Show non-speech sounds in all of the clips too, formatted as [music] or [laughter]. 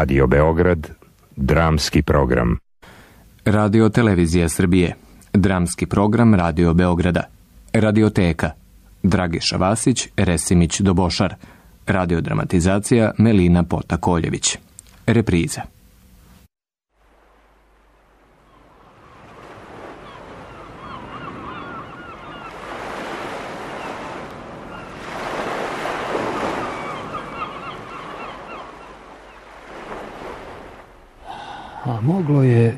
Radio Beograd, dramski program. Radio Televizija Srbije, dramski program Radio Beograda, Radioteka, Dragiša Vasić, Resimić Dobošar, Radiodramatizacija Melina Pota-Koljević, Repriza. A moglo je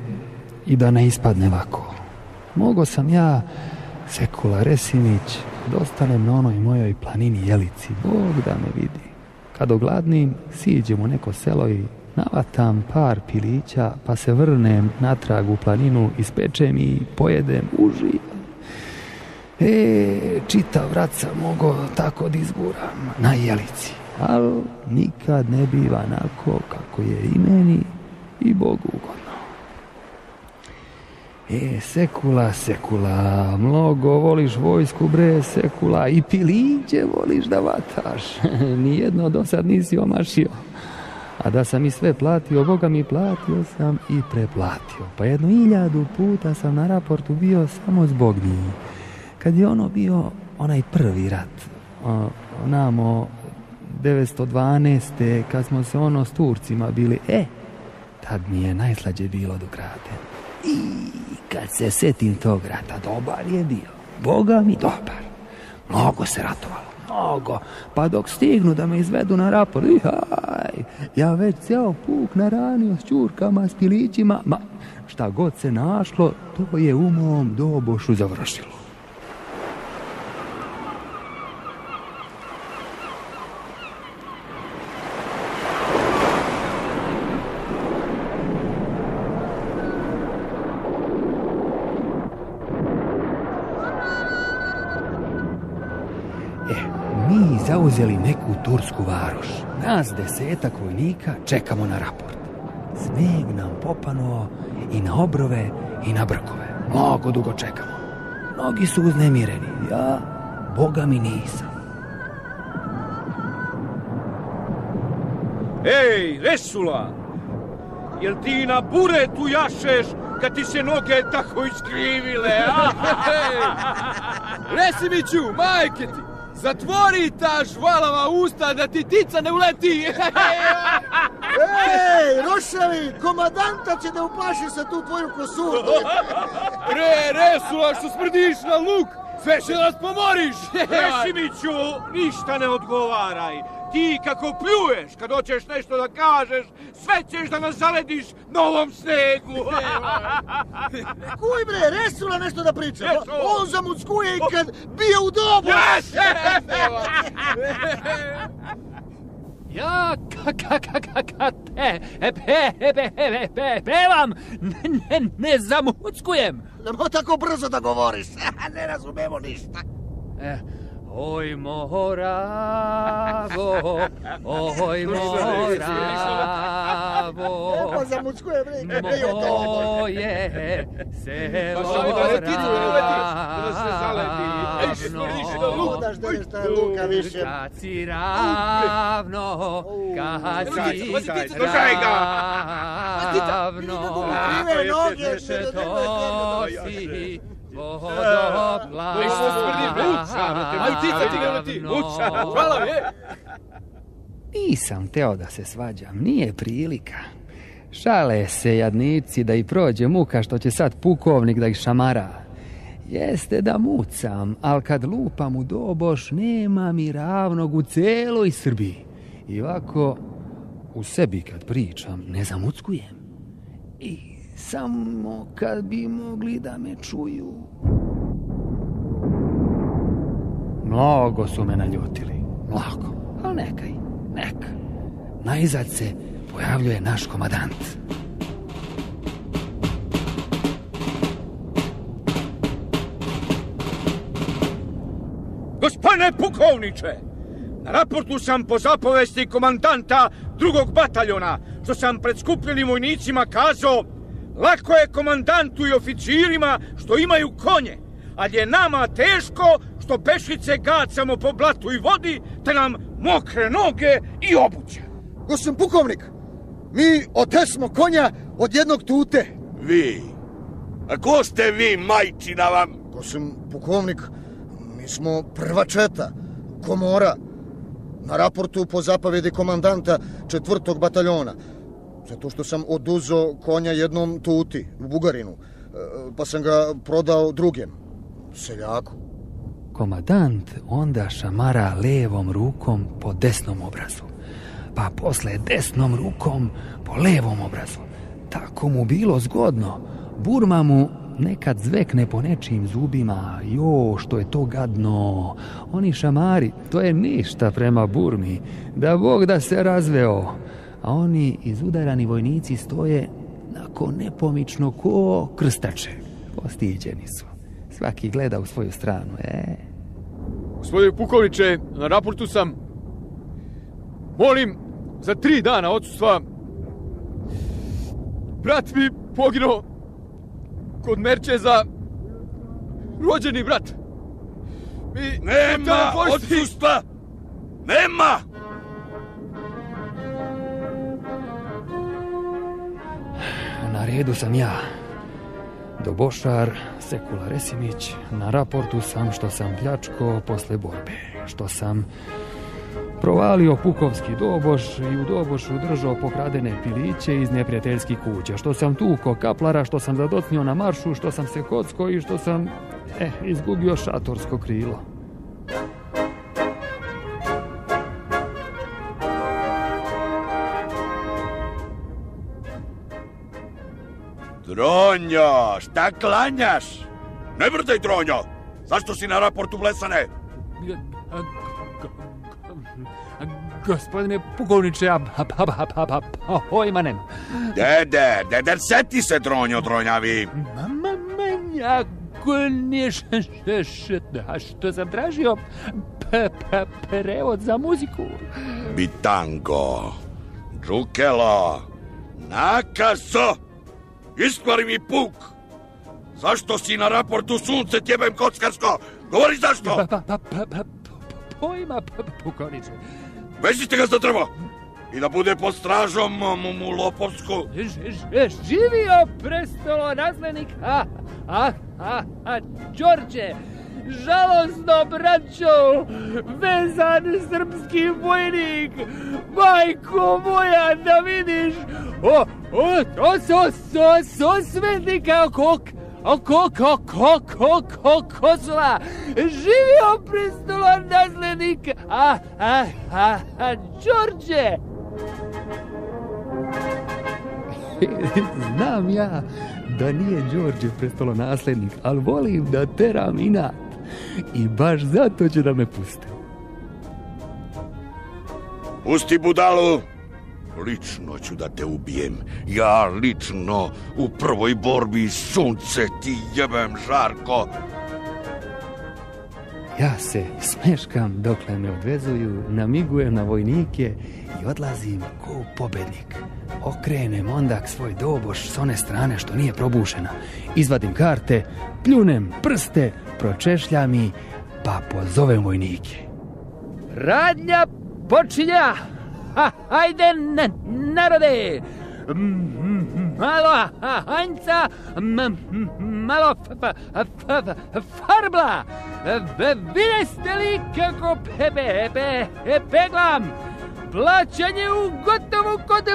i da ne ispadne lako. Mogo sam ja, Sekula Resimić, dostanem na onoj mojoj planini Jelici, Bog da me vidi. Kad ogladnim, siđem u neko selo i navatam par pilića, pa se vrnem natrag u planinu, ispečem i pojedem uži. E, čitav vrat mogo tako da izguram na Jelici. Ali nikad ne biva onako kako je i meni i Bogu ugodno. E, sekula, sekula, mnogo voliš vojsku, bre, sekula, i piliće voliš da vataš. [laughs] Nijedno do sad nisi omašio. A da sam i sve platio, Boga mi platio sam i preplatio. Pa jednu iljadu puta sam na raportu bio samo zbog njih. Kad je ono bio onaj prvi rat, onamo 912. kad smo se ono s Turcima bili, e, tad mi je najslađe bilo do krate. I kad se setim tog rata, dobar je bio. Boga mi dobar. Mnogo se ratovalo, mnogo. Pa dok stignu da me izvedu na rapor, i haj, ja već ceo puk naranio s čurkama, s pilićima, ma šta god se našlo, to je u mom dobošu završilo. E, mi zauzeli neku tursku varoš. Nas desetak vojnika čekamo na raport. Sneg nam popano i na obrove i na brkove. Mnogo dugo čekamo. Mnogi su uznemireni. Ja, boga mi nisam. Ej, Resula! Jel ti na buretu jašeš kad ti se noge tako iskrivile, a? [laughs] Resimiću, majke ti! Zatvori ta žvalava usta da ti tica ne uleti! [laughs] Ej, Rošavi, komadanta će da uplaši sa tu tvoju kosu. [laughs] Re, Resula, što smrdiš na luk! Sve će nas pomoriš! Resimiću, ništa ne odgovaraj. Ti kako pljuješ kad hoćeš nešto da kažeš, sve ćeš da nas zalediš na ovom snegu. [laughs] Kuj bre, Resula nešto da priča. On zamuckuje i kad bije u dobu. Yes! [laughs] Ja ka, ka, ka, ka, ka te, pe, pe, pe, pe, pe, pevam, ne, ne, ne zamuckujem. Nemo tako brzo da govoriš. [laughs] ne razumemo ništa. E, oj moravo, oj moravo, kad moje selo Pa je luka više. Ravno, slušaj ga. ravno, noge, še što to si Ej, vodoplavno. što smrdi, vuča, aj tica ti ne leti, vuča, hvala mi. Nisam teo da se svađam, nije prilika. Šale se jadnici da i prođe muka što će sad pukovnik da ih šamara. Jeste da mucam, al kad lupam u doboš nema mi ravnog u celoj Srbiji. I ovako u sebi kad pričam ne zamuckujem. I samo kad bi mogli da me čuju. Mnogo su me naljutili, mnogo, ali nekaj, neka. Najzad se pojavljuje naš komadant. Gospodine pukovniče, na raportu sam po zapovesti komandanta drugog bataljona, što sam pred skupljenim vojnicima kazao, lako je komandantu i oficirima što imaju konje, ali je nama teško što pešice gacamo po blatu i vodi, te nam mokre noge i obuća. Gospodin pukovnik, Mi otesmo konja od jednog tute. Vi? A ko ste vi, majčina vam? Sam pukovnik, mi smo prva četa, komora. Na raportu po zapovedi komandanta četvrtog bataljona. Zato što sam oduzo konja jednom tuti u Bugarinu, e, pa sam ga prodao drugem, seljaku. Komadant onda šamara levom rukom po desnom obrazu, pa posle desnom rukom po levom obrazu. Tako mu bilo zgodno. Burma mu nekad zvekne po nečijim zubima. Jo, što je to gadno. Oni šamari, to je ništa prema Burmi. Da Bog da se razveo. A oni izudarani vojnici stoje nako nepomično ko krstače. Postiđeni su. Svaki gleda u svoju stranu, e. Gospodine pukovniče, na raportu sam. Molim za tri dana odsustva. Brat mi poginuo kod Merčeza. Rođeni brat. Mi Nema odsustva! Nema! Redu sam ja. Dobošar Sekula Resimić, na raportu sam što sam pljačko posle borbe, što sam provalio pukovski doboš i u dobošu držao pokradene piliće iz neprijateljskih kuća, što sam tuko kaplara, što sam zadocnio na maršu, što sam se kocko i što sam, eh, izgubio šatorsko krilo. Dronjo, šta klanjaš? Ne brzaj, Dronjo! Zašto si na raportu blesane? Gospodine pukovniče, ja pa, pa, pa, pa, pa, pa, pojma nemam. Dede, dede, seti se, Dronjo, dronjavi. Mama, manjako niš, a što sam tražio prevod za muziku. Bitango, Džukelo, nakaso, iskvari mi puk. Zašto si na raportu sunce tjebem kockarsko? Govori zašto? Pa, pa, pa, pa, pa, pojma, pa, pukovniče. Vezite ga za drvo i da bude pod stražom mu, mu lopovsku. Živio prestolo naslednik, a, a, a, a, Đorđe, žalosno braćo, vezan srpski vojnik, majko moja, da vidiš, o, o, to so, so, so svetnika kok, o ko, ko, ko, ko, ko, Kosova, živio prestolo naslednik, a, a, a, a, Đorđe, [laughs] Znam ja da nije Đorđe prestolo naslednik, ali volim da teram inat. I baš zato će da me puste. Pusti budalu. Lično ću da te ubijem. Ja lično u prvoj borbi sunce ti jebem žarko. Ja se smeškam dokle me odvezuju, namigujem na vojnike i odlazim ko pobednik. Okrenem ondak svoj doboš s one strane što nije probušena. Izvadim karte, pljunem prste, pročešljam i pa pozovem vojnike. Radnja počinja! Ha, hajde, narode! Malo ha- hanjca, malo farbla! V- Videste li kako pepe, pe, peglam? Plaćanje u gotovu kod,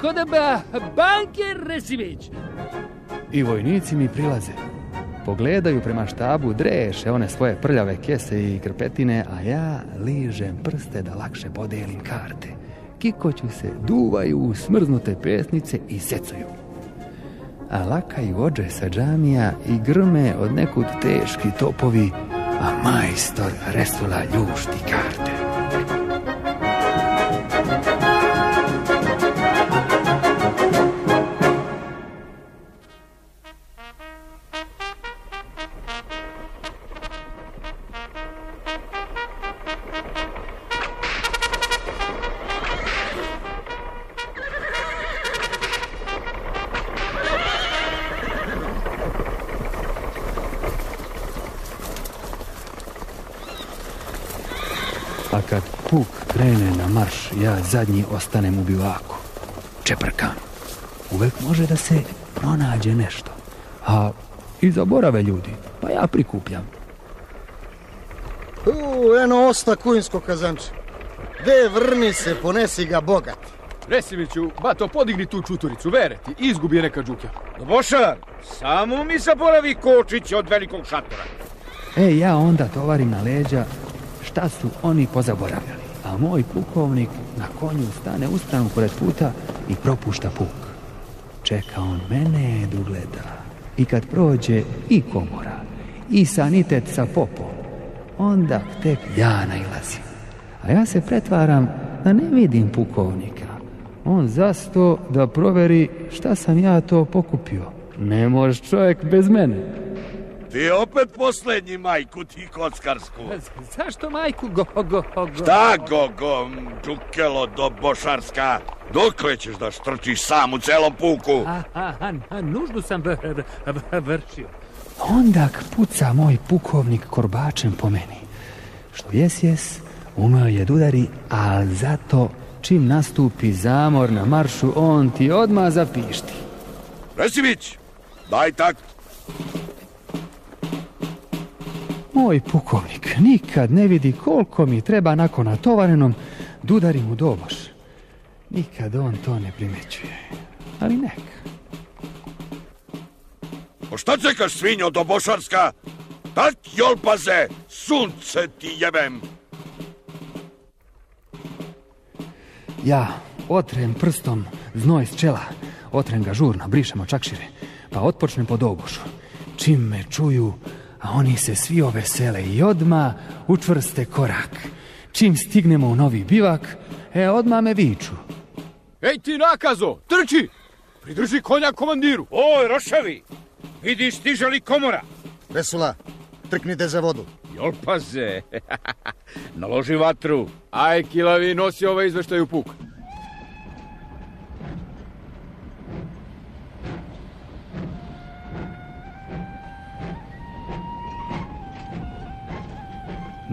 kod banke Resimić. I vojnici mi prilaze. Pogledaju prema štabu, dreše one svoje prljave kese i krpetine, a ja ližem prste da lakše podelim karte. Kikoću se, duvaju u smrznute pesnice i secaju. A lakaju ođe sa džamija i grme od nekud teški topovi, a majstor Resula ljušti karte. Ja zadnji ostanem u bivaku. Čeprkam. Uvek može da se pronađe nešto. A i zaborave ljudi, pa ja prikupljam. U, eno osta kujinsko kazanče. De vrni se, ponesi ga bogat. Resimiću, bato, podigni tu čuturicu, vere ti, izgubi je neka džuka. Bošar, samo mi zaboravi kočić od velikog šatora. E, ja onda tovarim na leđa šta su oni pozaboravljali. A moj pukovnik na konju stane u stranu pored puta i propušta puk. Čeka on mene da ugleda. I kad prođe i komora, i sanitet sa popom, onda tek ja nailazim. A ja se pretvaram da ne vidim pukovnika. On zasto da proveri šta sam ja to pokupio. Ne može čovjek bez mene. Ti opet posljednji majku ti kockarsku. [laughs] Zašto majku go, go, go? Šta go, go, džukelo do bošarska? Dokle ćeš da štrčiš sam u celom puku? A, a, a, a nuždu sam v- v- v- vršio. Onda puca moj pukovnik korbačem po meni. Što jes jes, umeo je da udari, a zato čim nastupi zamor na maršu, on ti odmah zapišti. Resimić, daj tak. Moj pukovnik nikad ne vidi koliko mi treba nakon natovarenom da udarim u doboš. Nikad on to ne primećuje. Ali nek. O šta čekaš svinjo do bošarska? Tak jolpaze, sunce ti jebem. Ja otrem prstom znoj s čela, otrem ga žurno, brišem od čakšire, pa otpočnem po dobošu. Čim me čuju, a oni se svi ovesele i odma učvrste korak. Čim stignemo u novi bivak, e odma me viču. Ej ti nakazo, trči! Pridrži konja komandiru. Oj, rošavi, vidiš stiže li komora? Vesula, trknite za vodu. Jolpaze, [laughs] naloži vatru. Aj, kilavi, nosi ovaj izveštaj u puk.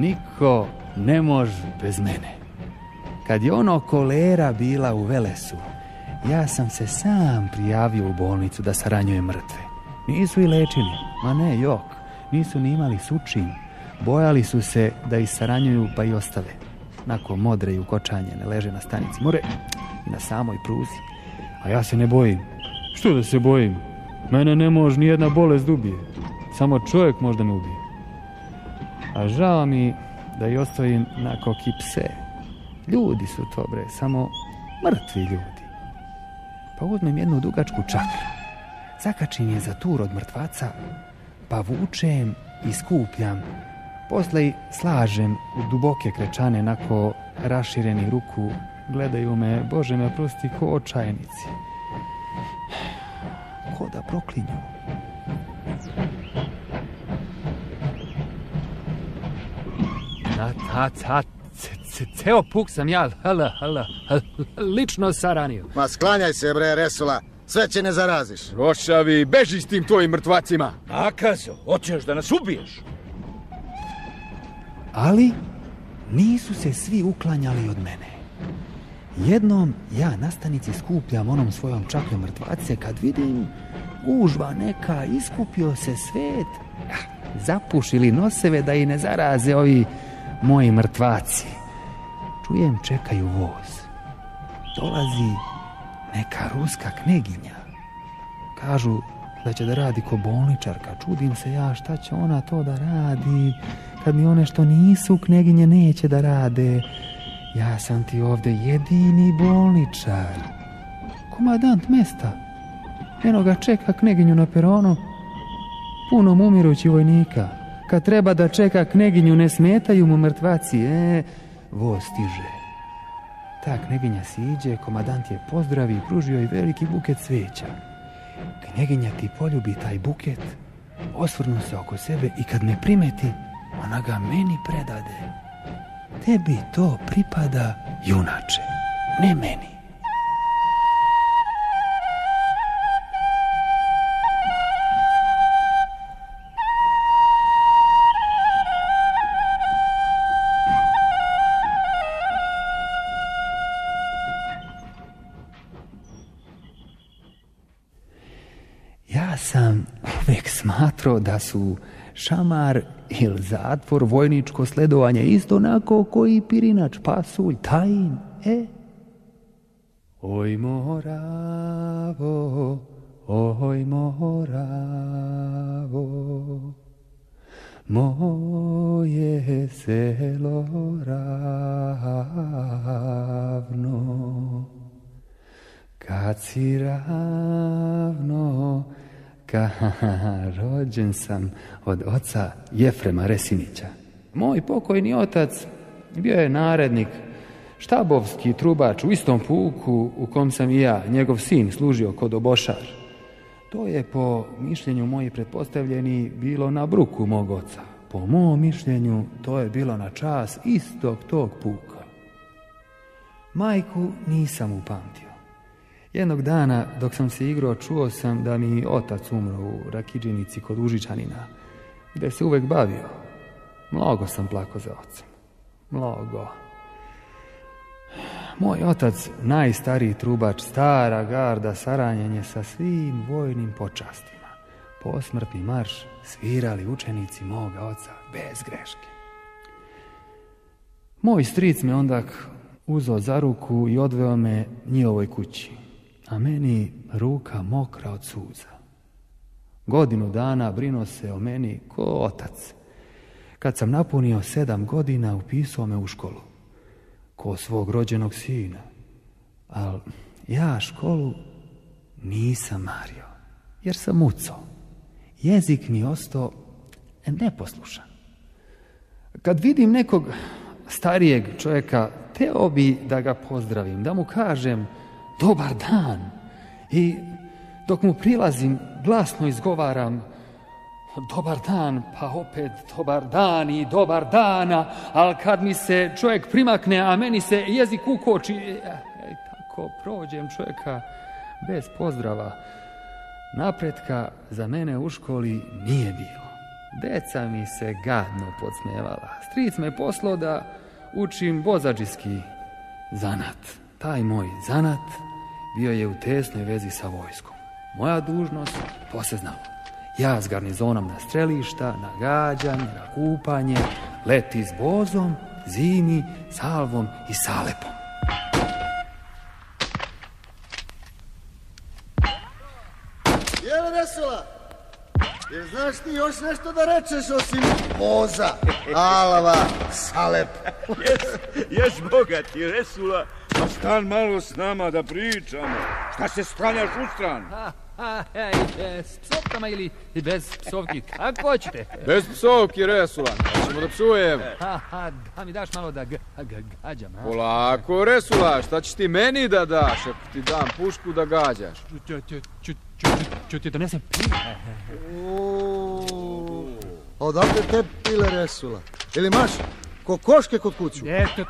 Niko ne može bez mene. Kad je ono kolera bila u Velesu, ja sam se sam prijavio u bolnicu da saranjujem mrtve. Nisu i lečili, ma ne, jok, nisu ni imali sučin. Bojali su se da ih saranjuju pa i ostave. Nakon modre i ukočanje ne leže na stanici more i na samoj pruzi. A ja se ne bojim. Što da se bojim? Mene ne može ni jedna bolest da ubije. Samo čovjek može da me ubije. A žao mi da i ostavim na koki pse. Ljudi su to bre, samo mrtvi ljudi. Pa uzmem jednu dugačku čakru. Zakačim je za tur od mrtvaca, pa vučem i skupljam. Posle slažem u duboke krečane, nako rašireni ruku. Gledaju me, Bože me prosti, ko očajnici. Ko da proklinju. A, a, a, ce- ce- ceo puk sam ja hala, hala, lično saranio. Ma sklanjaj se bre, Resula, sve će ne zaraziš. Rošavi, beži s tim tvojim mrtvacima. Nakazo, hoćeš da nas ubiješ? Ali nisu se svi uklanjali od mene. Jednom ja na stanici skupljam onom svojom čakljom mrtvace kad vidim gužva neka, iskupio se svet. Zapušili noseve da i ne zaraze ovi moji mrtvaci. Čujem čekaju voz. Dolazi neka ruska kneginja. Kažu da će da radi ko bolničarka. Čudim se ja šta će ona to da radi kad mi one što nisu kneginje neće da rade. Ja sam ti ovde jedini bolničar. Komadant mesta. Eno ga čeka kneginju na peronu. Puno umirući vojnika. Kad treba da čeka kneginju ne smetaju mu mrtvaci. E, voz stiže. Ta kneginja siđe, komadant je pozdravi i pružio joj veliki buket cveća. Kneginja ti poljubi taj buket, osvrnu se oko sebe i kad me primeti, ona ga meni predade. Tebi to pripada, junače, ne meni. Smatrao da su šamar ili zatvor, vojničko sledovanje isto onako koji pirinač, pasulj, tajin, e? Oj moravo, oj moravo, moje selo ravno, kad si ravno, ka, [laughs] rođen sam od oca Jefrema Resinića. Moj pokojni otac bio je narednik, štabovski trubač u istom puku u kom sam i ja, njegov sin, služio kod obošar. To je po mišljenju mojih pretpostavljeni bilo na bruku mog oca. Po mom mišljenju to je bilo na čas istog tog puka. Majku nisam upamtio. Jednog dana dok sam se igrao čuo sam da mi otac umro u Rakidžinici kod Užičanina, gde se uvek bavio. Mnogo sam plako za ocem. Mnogo. Moj otac, najstariji trubač, stara garda, saranjen je sa svim vojnim počastima. Posmrtni marš svirali učenici moga oca bez greške. Moj stric me ondak uzeo za ruku i odveo me njihovoj kući, a meni ruka mokra od suza. Godinu dana brino se o meni ko otac. Kad sam napunio sedam godina, upisao me u školu ko svog rođenog sina. Al ja školu nisam mario, jer sam mucao. Jezik mi ostao neposlušan. Kad vidim nekog starijeg čovjeka, teo bi da ga pozdravim, da mu kažem dobar dan i dok mu prilazim glasno izgovaram Dobar dan, pa opet dobar dan i dobar dana, ali kad mi se čovjek primakne, a meni se jezik ukoči, e, e, tako prođem čovjeka bez pozdrava. Napretka za mene u školi nije bilo. Deca mi se gadno podsmevala. Stric me poslao da učim bozađiski zanat. Taj moj zanat bio je u tesnoj vezi sa vojskom. Moja dužnost, to se znalo. Ja s garnizonom na strelišta, na gađanje, na kupanje, leti s bozom, zimi, salvom i salepom. Jel vesela? Jer znaš ti još nešto da rečeš osim voza, alava, salep? Jes, jes bogati, Resula, stan malo s nama da pričamo. Šta se sklanjaš u stran? A, ej, e, s psovkama ili bez psovki, kako hoćete? Bez psovki, Resulan, ćemo da psujem. Ha, ha, da mi daš malo da ga, ga, gađam? Polako, Resula, šta ćeš ti meni da daš ako ti dam pušku da gađaš? Ću, ću, ću, ću, ću ti donesem pile. O, odakle te pile resula? Ili maš kokoške kod kuću? E, to,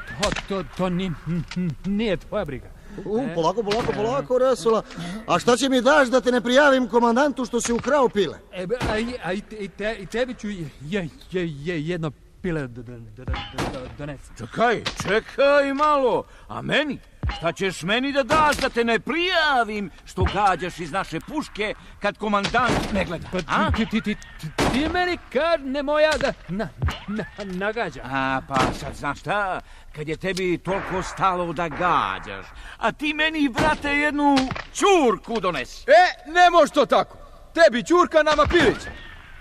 to, to, ni, [laughs] nije tvoja briga. U, polako, polako, polako, resula. A šta će mi daš da te ne prijavim komandantu što si ukrao pile? E, a, i- a i, te, i tebi ću je, je, je jedno pile d- d- d- d- d- donesem. Čekaj, čekaj malo. A meni? Šta ćeš meni da daš da te ne prijavim što gađaš iz naše puške kad komandant ne gleda? Pa a? ti, ti, ti, ti, ti meni kad ne moja da na, na, nagađa. A, pa sad znaš šta? Kad je tebi toliko stalo da gađaš, a ti meni, brate, jednu čurku donesi. E, ne može to tako. Tebi Ćurka, nama Pilić.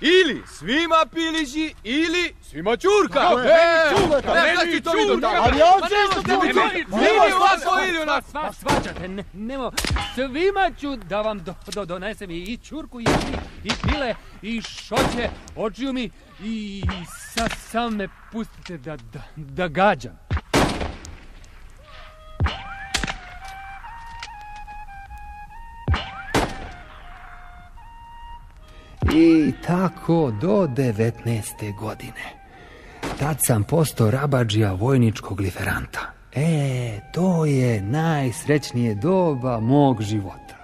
Ili svima Pilići, ili svima. Tako je, E, meni Ćurka, ne, meni Ćurka. tako. Ali ja Pa isto nemo, tebi nemo, Ćurka. nemo, Ili nemo, ovako, sva- ili sva- onako. sva- Svađate, ne, nemo, svima ću da vam do, do, donesem i, i čurku i, i, i pile i šoće, očiju mi i sa, sam me pustite da, da, da gađam. I tako do 19. godine. Tad sam postao rabađija vojničkog liferanta. E, to je najsrećnije doba mog života.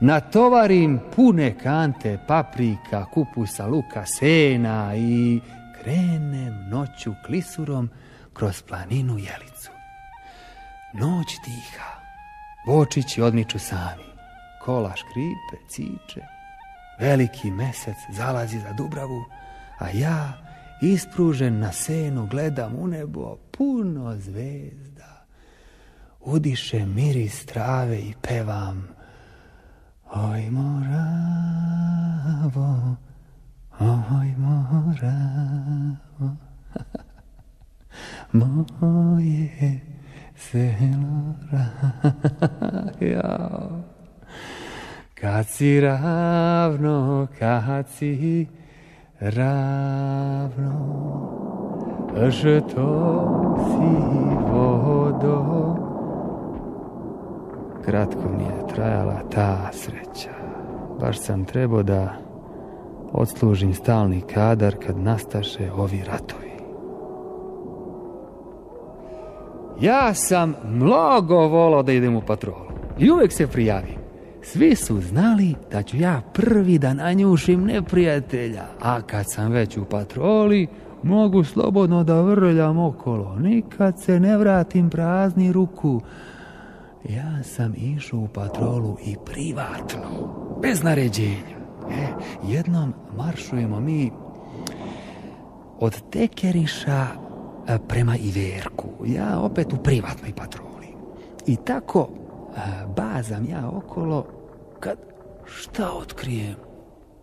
Natovarim pune kante paprika, kupusa, luka, sena i krenem noću klisurom kroz planinu Jelicu. Noć tiha, vočići odmiču sami, kola škripe, ciče, Veliki mesec zalazi za Dubravu, a ja ispružen na senu gledam u nebo puno zvezda. Udiše miris trave i pevam. Oj moravo, oj moravo, [laughs] moje selo [laughs] jao. Kad si ravno, kad si ravno, što si vodo. Kratko mi je trajala ta sreća. Baš sam trebao da odslužim stalni kadar kad nastaše ovi ratovi. Ja sam mnogo volao da idem u patrolu i uvijek se prijavim. Svi su znali da ću ja prvi da nanjušim neprijatelja, a kad sam već u patroli, mogu slobodno da vrljam okolo, nikad se ne vratim prazni ruku. Ja sam išao u patrolu i privatno, bez naređenja. E, jednom maršujemo mi od Tekeriša e, prema Iverku, ja opet u privatnoj patroli. I tako bazam ja okolo kad šta otkrijem?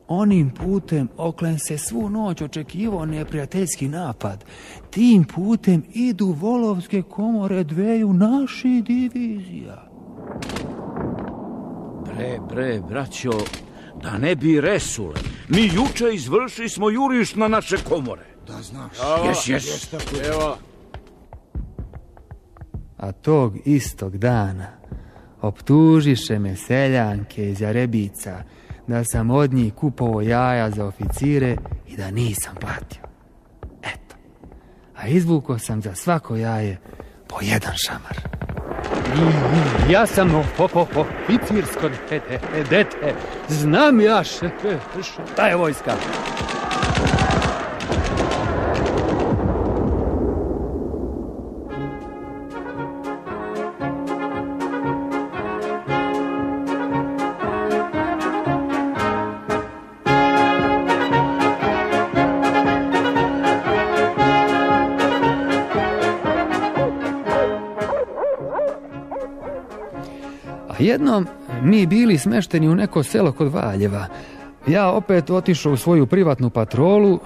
Onim putem oklen se svu noć očekivao neprijateljski napad. Tim putem idu volovske komore dveju naših divizija. Bre, bre, braćo, da ne bi resule. Mi juče izvršili smo juriš na naše komore. Da znaš. Jes, jes. Evo. A tog istog dana optužiše me seljanke iz Jarebica da sam od njih kupovao jaja za oficire i da nisam platio. Eto. A izvukao sam za svako jaje po jedan šamar. I, ja sam oficirsko dete, dete. Znam ja šta je vojska. Jednom mi bili smešteni u neko selo kod Valjeva. Ja opet otišao u svoju privatnu patrolu,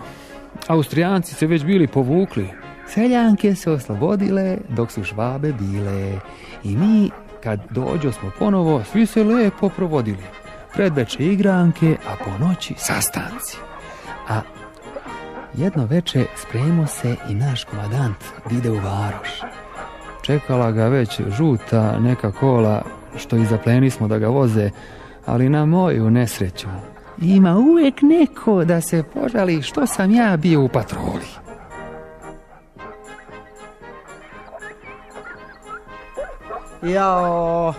Austrijanci se već bili povukli. Seljanke se oslobodile dok su švabe bile. I mi, kad dođo smo ponovo, svi se lepo provodili. Predveče igranke, a po noći sastanci. A jedno veče spremio se i naš komadant da ide u Varoš. Čekala ga već žuta neka kola što i zapleni smo da ga voze, ali na moju nesreću. Ima uvijek neko da se požali što sam ja bio u patroli. Jao,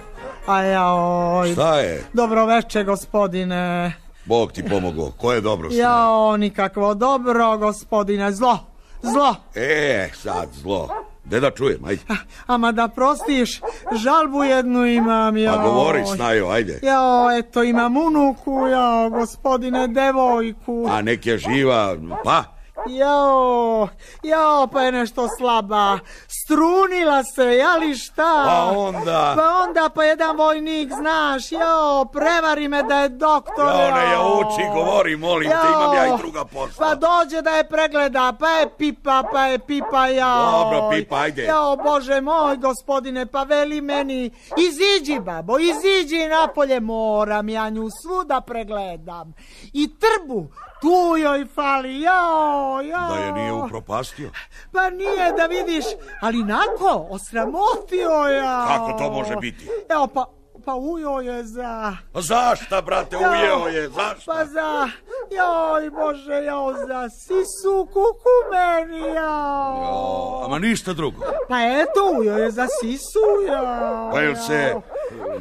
a jao, Šta je? dobro veče gospodine. Bog ti pomogao. Ko je dobro s njim? Jao, nikakvo dobro gospodine, zlo, zlo. E, sad zlo. De da čujem, ajde. Ama da prostiš, žalbu jednu imam, jao. Pa govori, snajo, ajde. Jao, eto imam unuku, jao, gospodine, devojku. A nek je živa, pa? Jao, jao, pa je nešto slaba. Strunila se, jeli šta? Pa onda? Pa onda, pa jedan vojnik, znaš, jao, prevari me da je doktor, Ja, ne, ja jao. uči, govori, molim te, imam ja i druga posla. Pa dođe da je pregleda, pa je pipa, pa je pipa, jao. Dobro, pipa, ajde. Jao, bože moj, gospodine, pa veli meni, iziđi, babo, iziđi napolje, moram ja nju svuda pregledam. I trbu, tu joj fali, jao, jao. Da je nije upropastio. Pa nije da vidiš, ali nako, osramotio ja. Kako to može biti? Evo, pa, pa ujo je za... A Zašta, brate, Jao, ujeo je, zašta? Pa za, joj Bože, jao za sisu kukumeni, jao. Ama ništa drugo. Pa eto, ujo je za sisu, jao. Pa jel se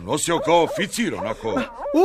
nosio kao oficir, onako.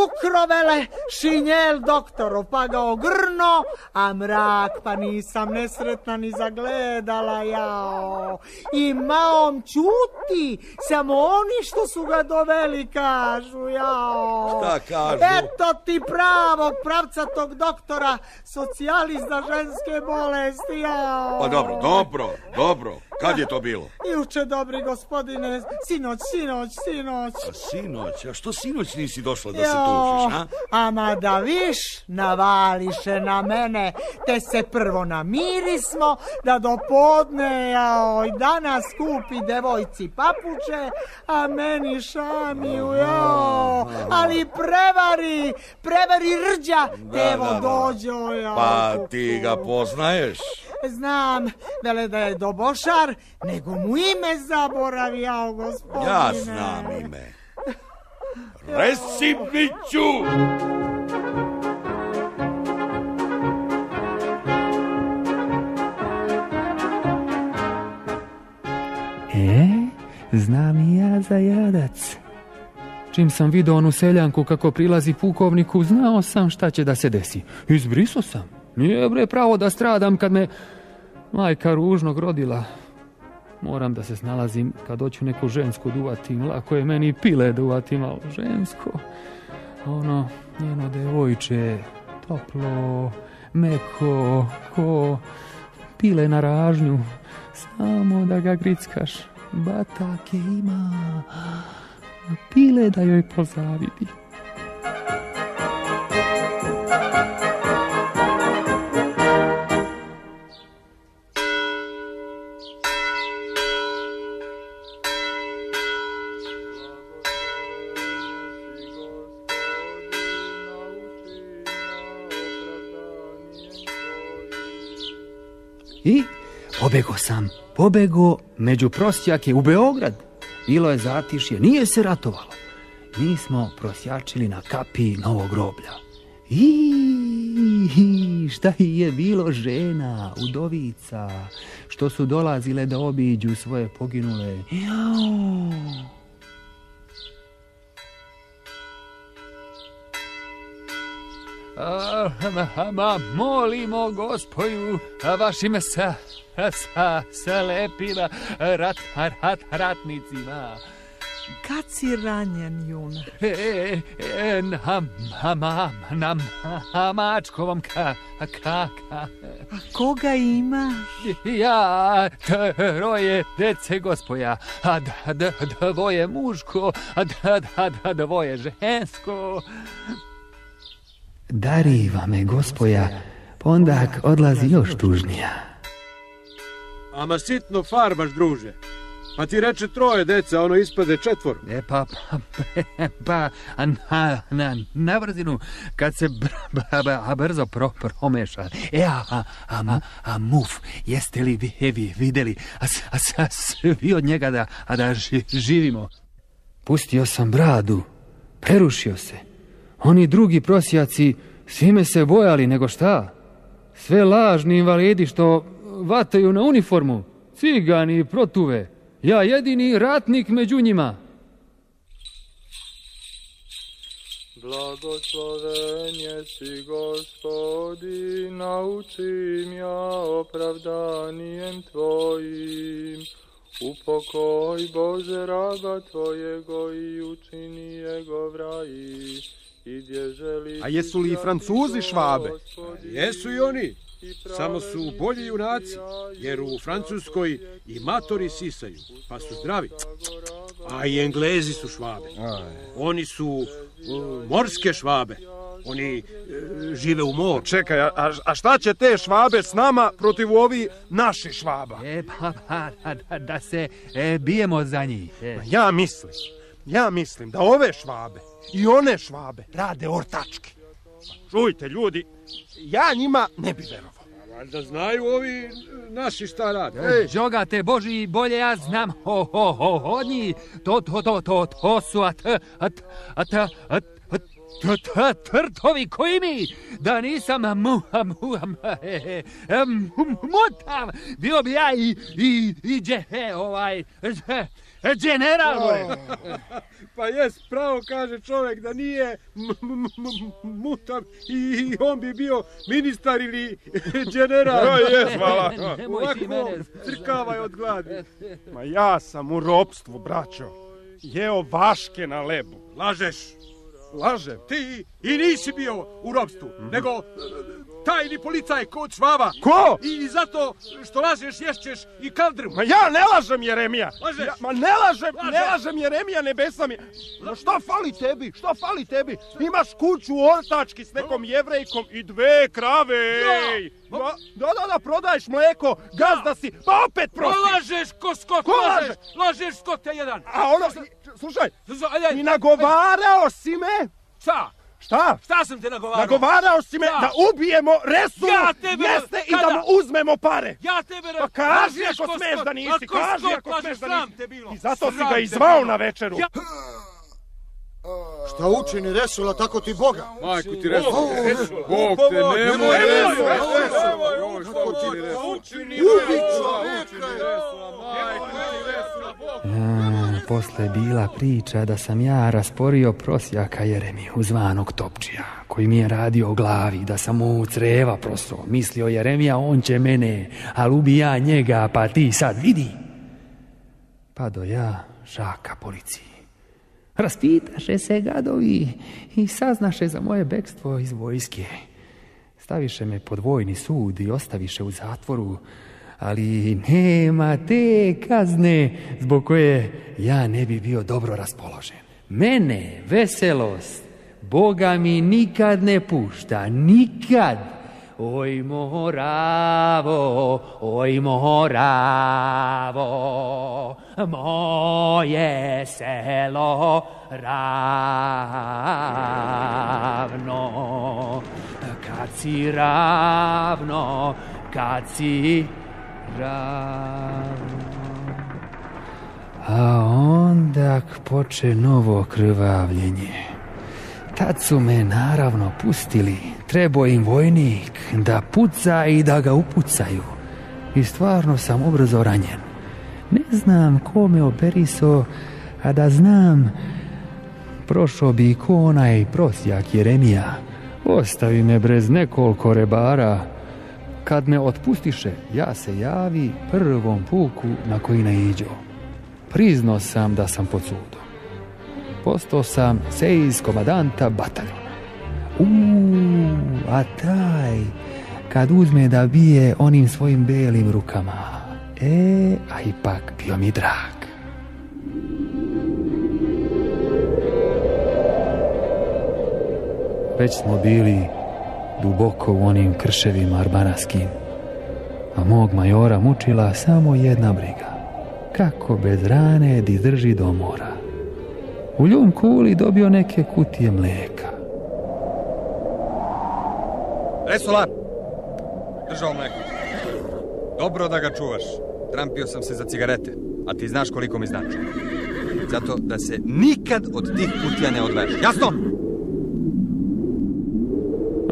Ukrovele šinjel doktorov, pa ga ogrno, a mrak pa nisam nesretna ni zagledala, jao. I maom čuti, samo oni što su ga doveli kažu, jao. Šta kažu? Eto ti pravog pravcatog doktora, socijalista ženske bolesti, jao. Pa dobro, dobro, dobro. Kad je to bilo? Juče, dobri gospodine, sinoć, sinoć, sinoć. A sinoć, a što sinoć nisi došla da se Jo, tušiš, a? ama da viš, navališe na mene, te se prvo namirismo, da do podne, joj, danas kupi devojci papuče, a meni šamiju, jo, ali prevari, prevari rđa, Da, evo da, dođo, ja. Pa ti ga poznaješ? Znam, vele da je dobošar, nego mu ime zaboravio, gospodine. Ja znam ime. Resimiću! E, znam i ja za jadac. Čim sam vidio onu seljanku kako prilazi pukovniku, znao sam šta će da se desi. Izbriso sam. Nije bre pravo da stradam kad me majka ružnog rodila. Moram da se snalazim kad hoću neku žensku duvati. Lako je meni pile duvati malo žensko. Ono, njeno devojče, toplo, meko, ko pile na ražnju. Samo da ga grickaš, batak je ima, pile da joj pozavidi. Pobego sam, pobego među prosjake u Beograd. Bilo je zatišje, nije se ratovalo. Mi smo prosjačili na kapi novog groblja. I šta je bilo žena, udovica, što su dolazile da obiđu svoje poginule. Ma, ma, molimo gospoju, vašim sa, sa, sa lepima rat, rat, ratnicima. Kad si ranjen, juna? E, e, na, na, na, na, na mačkovom ka, ka, ka. A koga ima? Ja, troje dece gospoja, a da, da, dvoje muško, a da, da, da, dvoje žensko. Dariva me gospoja, pondak odlazi još tužnija. Ama sitno farbaš, druže. Pa ti reče troje deca, ono ispade četvor. E pa, pa, [laughs] pa, na, na, na brzinu, kad se br, br, br, brzo pro, promeša. E, a, a, a, a, muf, jeste li vi, vi videli, a, a, a svi od njega da, a da ži- živimo? Pustio sam bradu, prerušio se. Oni drugi prosjaci, svi me se bojali, nego šta? Sve lažni invalidi što vataju na uniformu, cigani i protuve. Ja jedini ratnik među njima. Blagosloven jesi gospodi, nauči mja opravdanijem tvojim. Upokoj Bože raba tvojego i učini jego vraji. A jesu li i Francuzi švabe? Jesu i oni. I Samo su bolji junaci, jer u Francuskoj i matori sisaju, pa su zdravi. A i Englezi su švabe. Oni su morske švabe. Oni uh, žive u moru. Čekaj, a, a šta će te švabe s nama protiv ovi naših švaba? E, pa, pa, da, da se e, bijemo za njih. E. Ja mislim, ja mislim da ove švabe i one švabe rade ortački. Čujte ljudi, ja njima ne bi verovao. Valjda znaju ovi uh, naši šta rade. Ej, Đogate Boži, bolje ja znam ho, ho, ho, od njih. To, to, to, to, to su at, at, at, at, at, to, to, tvrtovi koji mi, da nisam mu, mu, e, e, mutav, bio bi ja i, i, i dje, e, ovaj, general, gore. [laughs] Pa jes, pravo kaže čovjek da nije mutav i on bi bio ministar ili [laughs] general. Ja, jes, hvala. [laughs] Ovako crkavaj od gladi. Ma ja sam u ropstvu, braćo. Jeo vaške na lebu. Lažeš. Lažem. Ti i nisi bio u robstvu, nego tajni policaj kod Švaba. Ko? I zato što lažeš ješćeš i kaldrmu. Ma ja ne lažem Jeremija. Lažeš. Ja, ma ne lažem, ne Lažeš. lažem Jeremija, nebesa mi. Ma šta fali tebi, šta fali tebi? Imaš kuću u ortački s nekom jevrejkom i dve krave. Ja. Ma, Da, da, da, prodaješ mleko, gazda si, pa opet Pa prosi. lažeš ko skot, Ko lažeš, laže? lažeš skote jedan. A ono, slušaj, ajde. i nagovarao si me. Šta? Šta? Šta sam te nagovarao? Nagovarao si me Šta? da ubijemo Resulu, Ja tebe- jeste i da mu uzmemo pare. Ja tebe... Pa kaži ako ko smeš da nisi, ko kaži skot, ako smeš da nisi. te bilo. I zato si ga izvao na večeru. Ja- Šta učini Resula, tako ti Boga? Majku ti Resula. Bog te nemoj, Resula. Šta učini Resula? Ubi čovjeka! Ja, posle bila priča da sam ja rasporio prosjaka Jeremiju, zvanog Topčija, koji mi je radio o glavi, da sam mu creva prosto. Mislio Jeremija, on će mene, ali ubi ja njega, pa ti sad vidi. Pa do ja žaka policiji. Raspitaše se gadovi i saznaše za moje bekstvo iz vojske. Staviše me pod vojni sud i ostaviše u zatvoru, ali nema te kazne zbog koje ja ne bi bio dobro raspoložen. Mene veselost Boga mi nikad ne pušta, nikad. Oj moravo, oj moravo, moje selo ravno, kad si ravno, kad si. A onda poče novo krvavljenje. Tad su me naravno pustili. Trebao im vojnik da puca i da ga upucaju. I stvarno sam ubrzo ranjen. Ne znam ko me operiso, a da znam, prošao bi ko onaj prosjak Jeremija. Ostavi me brez nekoliko rebara. Kad me otpustiše, ja se javi prvom puku na koji naiđo. Priznao sam da sam pod sudom. Postao sam sejs komadanta bataljona. Uuu, a taj, kad uzme da bije onim svojim belim rukama, e, a ipak bio mi drag. Već smo bili duboko u onim krševima arbanaskim, a mog majora mučila samo jedna briga. Kako bez rane di drži do mora. U ljum kuli dobio neke kutije mleka. Resula! Držao mleko. Dobro da ga čuvaš. Trampio sam se za cigarete, a ti znaš koliko mi znači. Zato da se nikad od tih kutija ne odveš. Jasno?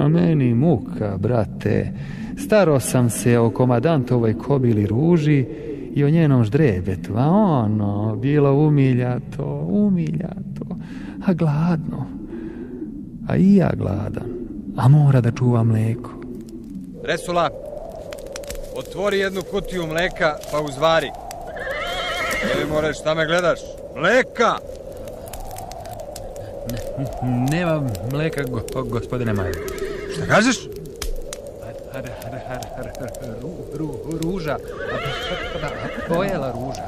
A meni muka, brate. Staro sam se o komadantovoj kobili ruži i o njenom ždrebetu, a ono, bilo umiljato, umiljato, a gladno. A i ja gladan, a mora da čuva mleko. Resula, otvori jednu kutiju mleka pa uzvari. Ne moraš, šta me gledaš? Mleka! Nema mleka, go, gospodine Majer. Šta kažeš? ruža, pojela ruža.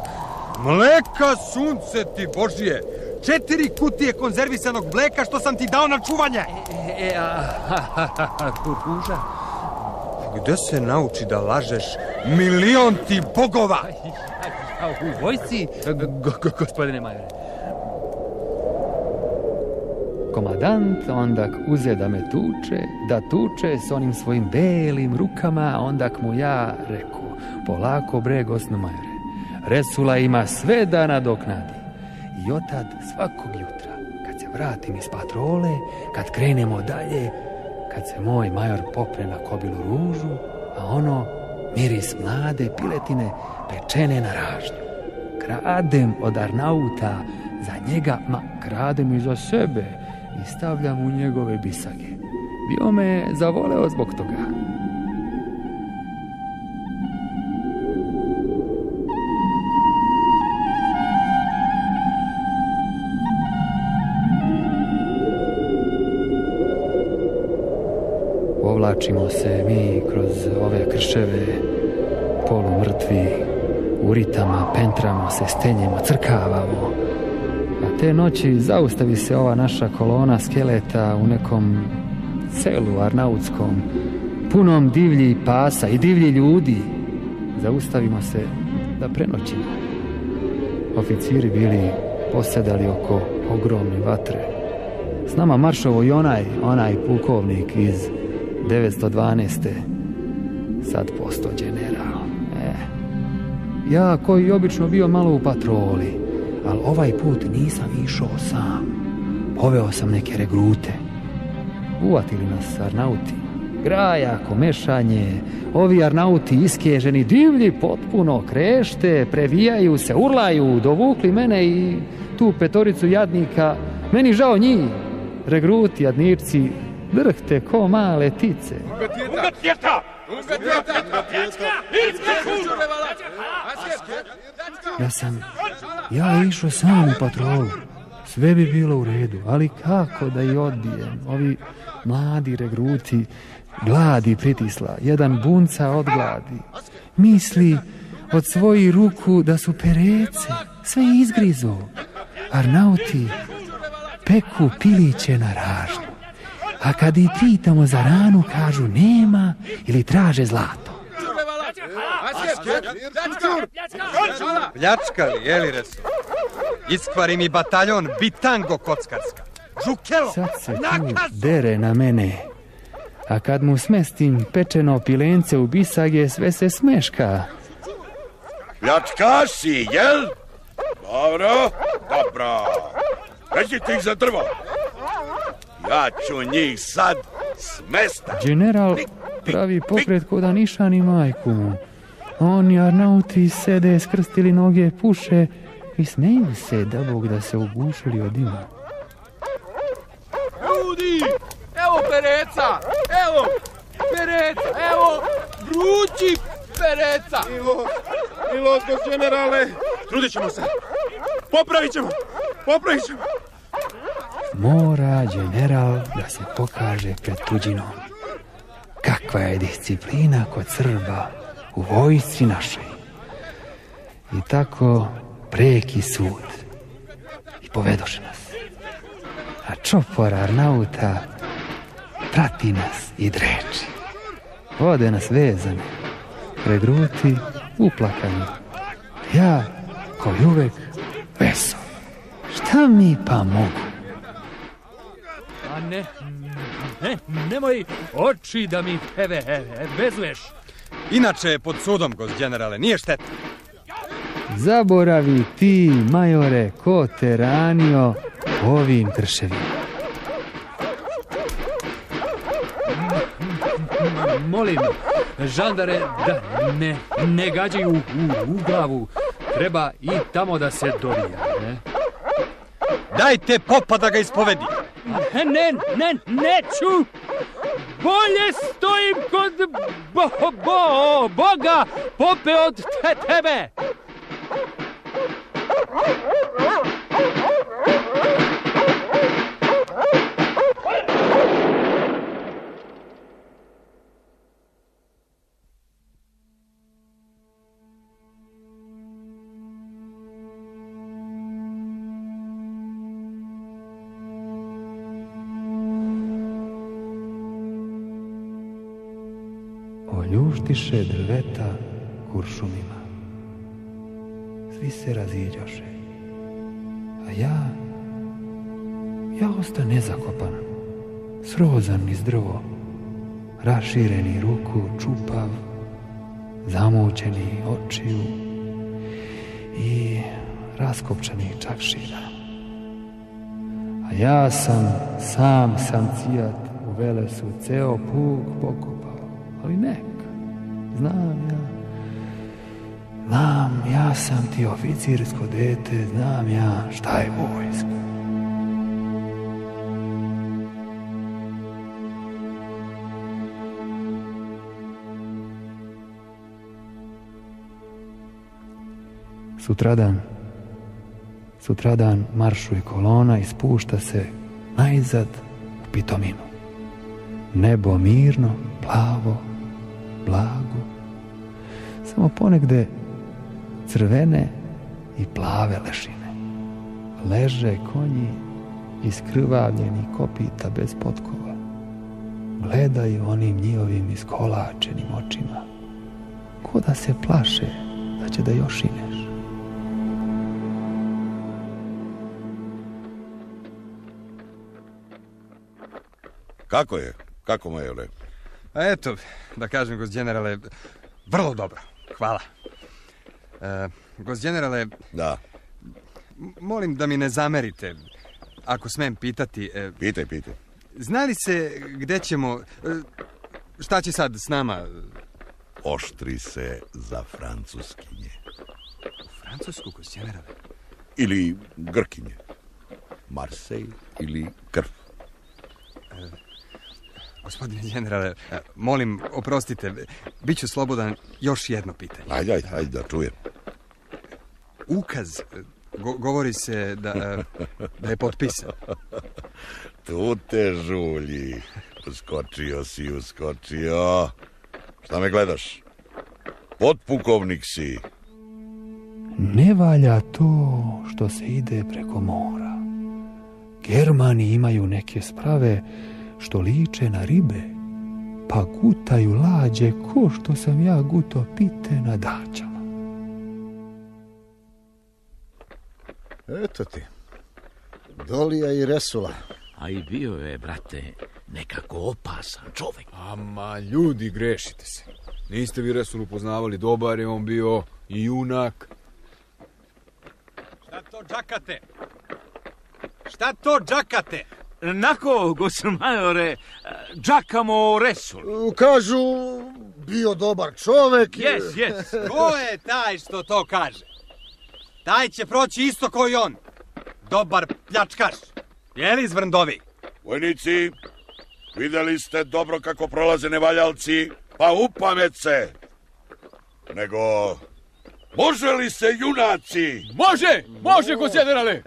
Mleka, sunce ti Božije! Četiri kutije konzervisanog mleka što sam ti dao na čuvanje! E, a, ruža? Gde se nauči da lažeš milion ti bogova? U go, gospodine Majore. Komadant onda uze da me tuče, da tuče s onim svojim belim rukama, onda mu ja reku, polako bre, gosno Majore. Resula ima sve da nadoknadi. I otad svakog jutra, kad se vratim iz patrole, kad krenemo dalje, kad se moj major popne na kobilu ružu, a ono miris mlade piletine pečene na ražnju. Kradem od Arnauta za njega, ma kradem i za sebe i stavljam u njegove bisage. Bio me zavoleo zbog toga. Povlačimo se mi kroz ove krševe, polumrtvi, u ritama, pentramo se, stenjemo, crkavamo. Te noći zaustavi se ova naša kolona skeleta u nekom selu arnautskom, punom divlji pasa i divlji ljudi. Zaustavimo se da prenoćimo. Oficiri bili posedali oko ogromne vatre. S nama maršovo i onaj, onaj pukovnik iz 912. Sad posto general. E. Ja koji obično bio malo u patroli, ali ovaj put nisam išao sam. Poveo sam neke regrute. Uvatili nas Arnauti. Grajako, mešanje, ovi Arnauti iskeženi, divlji, potpuno krešte, previjaju se, urlaju, dovukli mene i tu petoricu jadnika. Meni žao njih, regruti, jadnirci, drhte ko male tice. Ja sam, ja išao sam u patrolu. Sve bi bilo u redu, ali kako da i odbijem? Ovi mladi regruti, gladi pritisla, jedan bunca od gladi. Misli od svojih ruku da su perece, sve izgrizo. Arnauti peku piliće na ražnju. A kad i pitamo za ranu, kažu nema ili traže zlato. Pljačkali, jeli resu? Iskvari mi bataljon bitango kockarska. Žukelo, Sad se tu dere na mene. A kad mu smestim pečeno pilence u bisage, sve se smeška. Pljačkaš si, jel? Dobro, dobro. Veđite ih za drvo. Ja ću njih sad smesta. General pravi pokret ko da niša ni majku mu. Oni Arnauti sede, skrstili noge, puše i smeju se da Bog da se ugušili od dima. Ljudi, evo pereca, evo pereca, evo vrući pereca. Milo, Milostkos generale, trudit ćemo se. Popravit ćemo, popravit ćemo. Mora general da se pokaže pred tuđinom. Kakva je disciplina kod Srba u vojsci našoj. I tako preki sud. I povedoše nas. A čopor Arnauta prati nas i dreči. Vode nas vezane, pregruti, uplakani. Ja, kao i uvek, veso. Šta mi pa mogu? A ne, ne, nemoj oči da mi heve, bezveš. Inače je pod sudom, gost generale, nije šteta. Zaboravi ti, majore, ko te ranio ovim krševima. Molim, žandare, da ne, ne gađaju u, u, glavu. Treba i tamo da se dobija, ne? Dajte popa da ga ispovedi. Ne, ne, neću! Bolje stojim kod bo, bo, Boga pope od te, tebe! Oljuštiše drveta kuršumima. Svi se raziđoše. A ja, ja osta nezakopan, srozan iz drvo, rašireni ruku, čupav, zamućeni očiju i raskopčani čakšira. A ja sam, sam sam cijat u Velesu ceo puk pokopao. Ali neka, znam ja. Znam, ja sam ti oficirsko dete, znam ja šta je vojska. Sutradan, sutradan maršuje kolona i spušta se najzad u pitominu. Nebo mirno, plavo, blago. Samo ponegde crvene i plave lešine. Leže konji iskrvavljeni kopita bez potkova. Gledaju onim njihovim iskolačenim očima. Ko da se plaše da će da još ineš. Kako je? Kako, majore? A eto, da kažem, gost generale, vrlo dobro, hvala. E, gost generale... Da. Molim da mi ne zamerite, ako smem pitati... E, Pitaj, pitaj. zna li se gde ćemo... e, šta će sad s nama? Oštri se za francuskinje. U Francusku, gost generale? Ili Grkinje. Marsej ili Krf. Gospodine generale, e, molim, oprostite, bit ću slobodan još jedno pitanje. Ajde, ajde, ajde da čujem. Ukaz, e, go- govori se da, e, da je potpisan. [laughs] Tu te žulji. Uskočio si, uskočio. Šta me gledaš? Potpukovnik si. Ne valja to što se ide preko mora. Germani imaju neke sprave što liče na ribe, pa gutaju lađe ko što sam ja guto pite na daćama. Eto ti. Dolija i Resula. A i bio je, brate, nekako opasan čovek. Ama, ljudi, grešite se. Niste vi Resulu poznavali, dobar je on bio i junak. Šta to džakate? Šta to džakate? Nako, gospod majore, džakamo Resul. Kažu, bio dobar čovek. Jes, jes. [laughs] Ko je taj što to kaže? Taj će proći isto kao i on. Dobar pljačkaš. Jeli zvrndovi? Vojnici, videli ste dobro kako prolaze nevaljalci, pa upamet se. Nego, može li se junaci? Može, može, gost generale.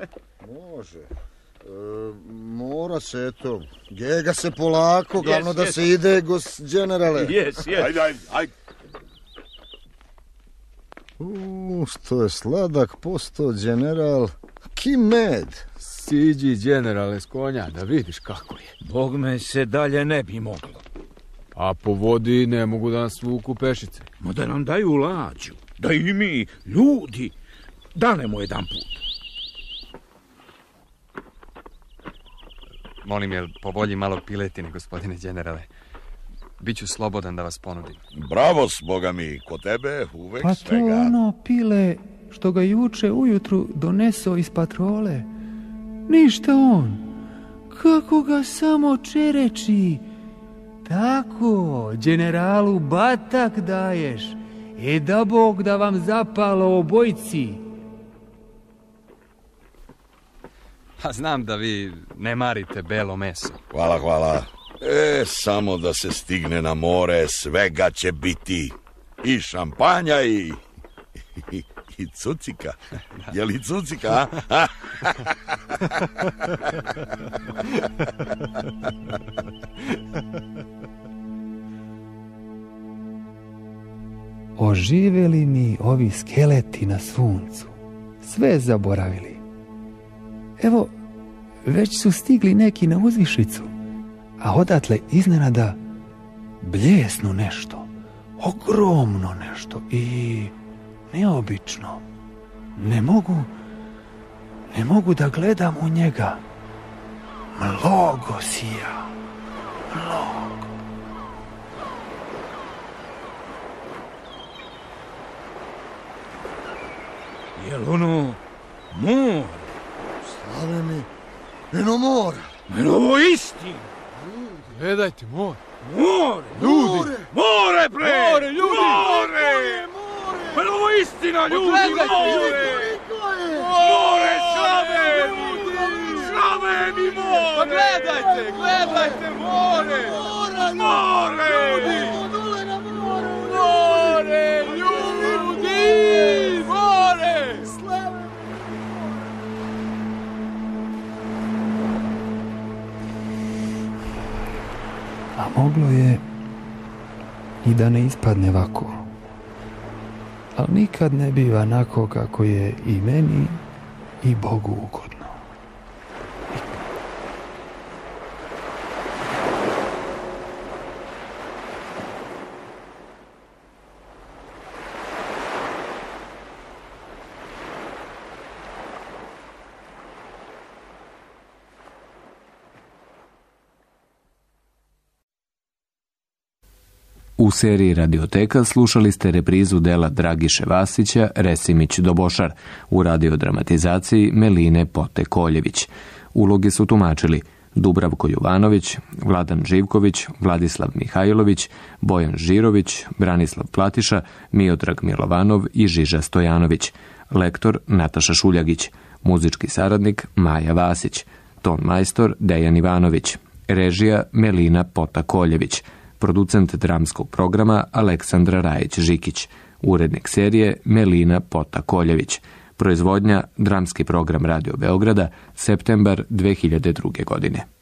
Može. Mora se, eto. Gega se polako, glavno Jes, da jes. se ide, gos generale. [laughs] Jes, jes. Ajde, ajde, ajde. U, što je sladak posto general. Ki med. Siđi, generale, s konja, da vidiš kako je. Bog me se dalje ne bi moglo. A po vodi ne mogu da nas vuku pešice. Ma da nam daju lađu, da i mi, ljudi, danemo jedan put. Molim, jel po volji malo piletine, gospodine generale? Biću slobodan da vas ponudim. Bravo s boga mi, kod tebe uvek Pa to svega. ono pile što ga juče ujutru doneso iz patrole. Ništa on. Kako ga samo čereči. Tako, generalu batak daješ. E da Bog da vam zapalo obojci. Pa znam da vi ne marite belo meso. Hvala, hvala. E, samo da se stigne na more, svega će biti. I šampanja i... I, i cucika. Je li cucika, a? [laughs] Oživeli mi ovi skeleti na suncu. Sve zaboravili. Evo, već su stigli neki na uzvišicu, a odatle iznenada bljesnu nešto, ogromno nešto i neobično. Ne mogu, ne mogu da gledam u njega. Mnogo sija, mnogo. Jel ono? Slave mi, Eno mora. Eno ovo istina. Gledajte, more. More. Ljudi. More, bre. More, ljudi. More. Eno ovo istina, ljudi. Pogledajte, More. More, šlaveni. Šlaveni more. Pa gledajte, gledajte, more. More. Ljudi. More, A moglo je i da ne ispadne ovako. Ali nikad ne biva onako kako je i meni i Bogu ugodno. U seriji Radioteka slušali ste reprizu dela Dragiše Vasića, Resimić Dobošar, u radiodramatizaciji Meline Pote Koljević. Uloge su tumačili Dubravko Jovanović, Vladan Živković, Vladislav Mihajlović, Bojan Žirović, Branislav Platiša, Miodrag Milovanov i Žiža Stojanović. Lektor Nataša Šuljagić, muzički saradnik Maja Vasić, ton majstor Dejan Ivanović, režija Melina Pota Koljević, producent dramskog programa Aleksandra Rajić-Žikić, urednik serije Melina Pota-Koljević, proizvodnja dramski program Radio Beograda, septembar 2002. godine.